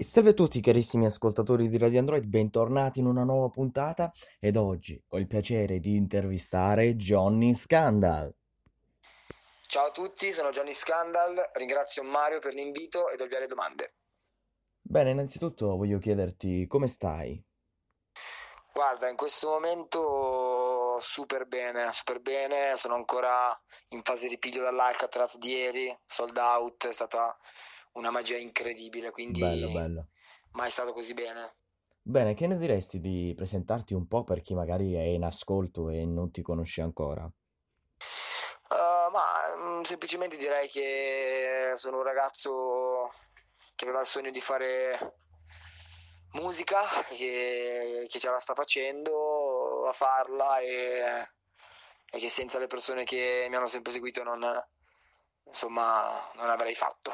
Salve a tutti carissimi ascoltatori di Radio Android, bentornati in una nuova puntata ed oggi ho il piacere di intervistare Johnny Scandal. Ciao a tutti, sono Johnny Scandal, ringrazio Mario per l'invito e do il via alle domande. Bene, innanzitutto voglio chiederti come stai? Guarda, in questo momento super bene, super bene, sono ancora in fase di piglio dall'Alcatraz di ieri, sold out, è stata una magia incredibile, quindi Bello, bello. mai stato così bene. Bene, che ne diresti di presentarti un po' per chi magari è in ascolto e non ti conosce ancora? Uh, ma mm, semplicemente direi che sono un ragazzo che aveva il sogno di fare musica, che, che ce la sta facendo a farla e, e che senza le persone che mi hanno sempre seguito non, insomma, non avrei fatto.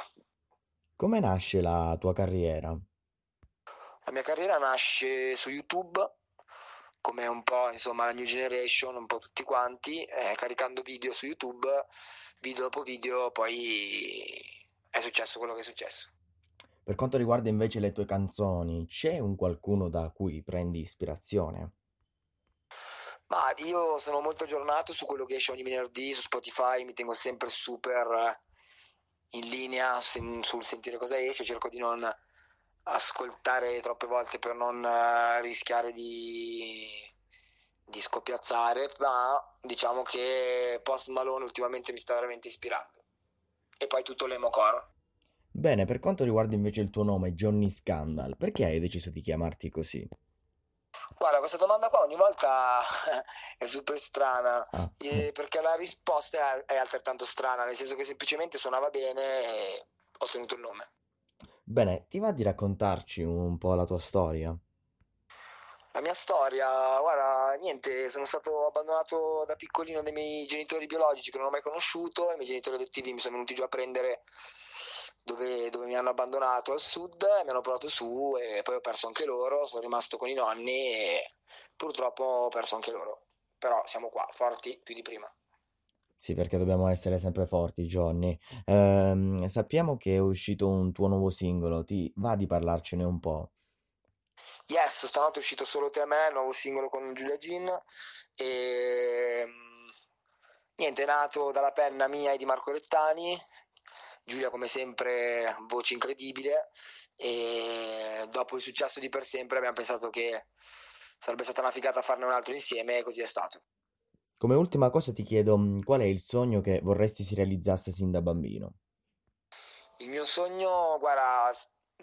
Come nasce la tua carriera? La mia carriera nasce su YouTube, come un po' insomma la New Generation, un po' tutti quanti, eh, caricando video su YouTube, video dopo video, poi è successo quello che è successo. Per quanto riguarda invece le tue canzoni, c'è un qualcuno da cui prendi ispirazione? Ma io sono molto aggiornato su quello che esce ogni venerdì su Spotify, mi tengo sempre super in linea sul sentire cosa esce, cerco di non ascoltare troppe volte per non eh, rischiare di, di scoppiazzare, ma diciamo che Post Malone ultimamente mi sta veramente ispirando. E poi tutto l'emocore. Bene, per quanto riguarda invece il tuo nome, Johnny Scandal, perché hai deciso di chiamarti così? Guarda, questa domanda qua ogni volta è super strana, Ah, eh, perché la risposta è, è altrettanto strana, nel senso che semplicemente suonava bene e ho ottenuto il nome. Bene, ti va di raccontarci un po' la tua storia? La mia storia, guarda, niente, sono stato abbandonato da piccolino dai miei genitori biologici che non ho mai conosciuto, i miei genitori adottivi mi sono venuti giù a prendere dove, dove mi hanno abbandonato al sud, mi hanno portato su e poi ho perso anche loro, sono rimasto con i nonni e purtroppo ho perso anche loro. Però siamo qua, forti più di prima. Sì, perché dobbiamo essere sempre forti, Johnny. Ehm, sappiamo che è uscito un tuo nuovo singolo, ti va di parlarcene un po'? Yes, stanotte è uscito solo te e me, il nuovo singolo con Giulia Gin e mm, niente, è nato dalla penna mia e di Marco Rettani. Giulia come sempre voce incredibile e dopo il successo di Per Sempre abbiamo pensato che sarebbe stata una figata farne un altro insieme e così è stato. Come ultima cosa ti chiedo, mm, qual è il sogno che vorresti si realizzasse sin da bambino? Il mio sogno, guarda,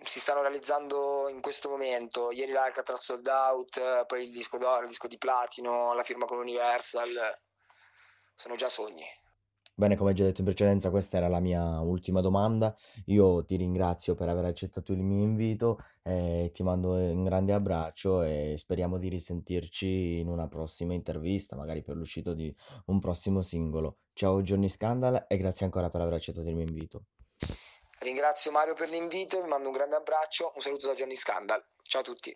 si stanno realizzando in questo momento. Ieri l'Alcatraz sold out, poi il disco d'oro, il disco di platino, la firma con Universal. Sono già sogni. Bene, come già detto in precedenza, questa era la mia ultima domanda. Io ti ringrazio per aver accettato il mio invito e ti mando un grande abbraccio e speriamo di risentirci in una prossima intervista, magari per l'uscita di un prossimo singolo. Ciao Johnny Scandal e grazie ancora per aver accettato il mio invito. Ringrazio Mario per l'invito, vi mando un grande abbraccio, un saluto da Johnny Scandal. Ciao a tutti.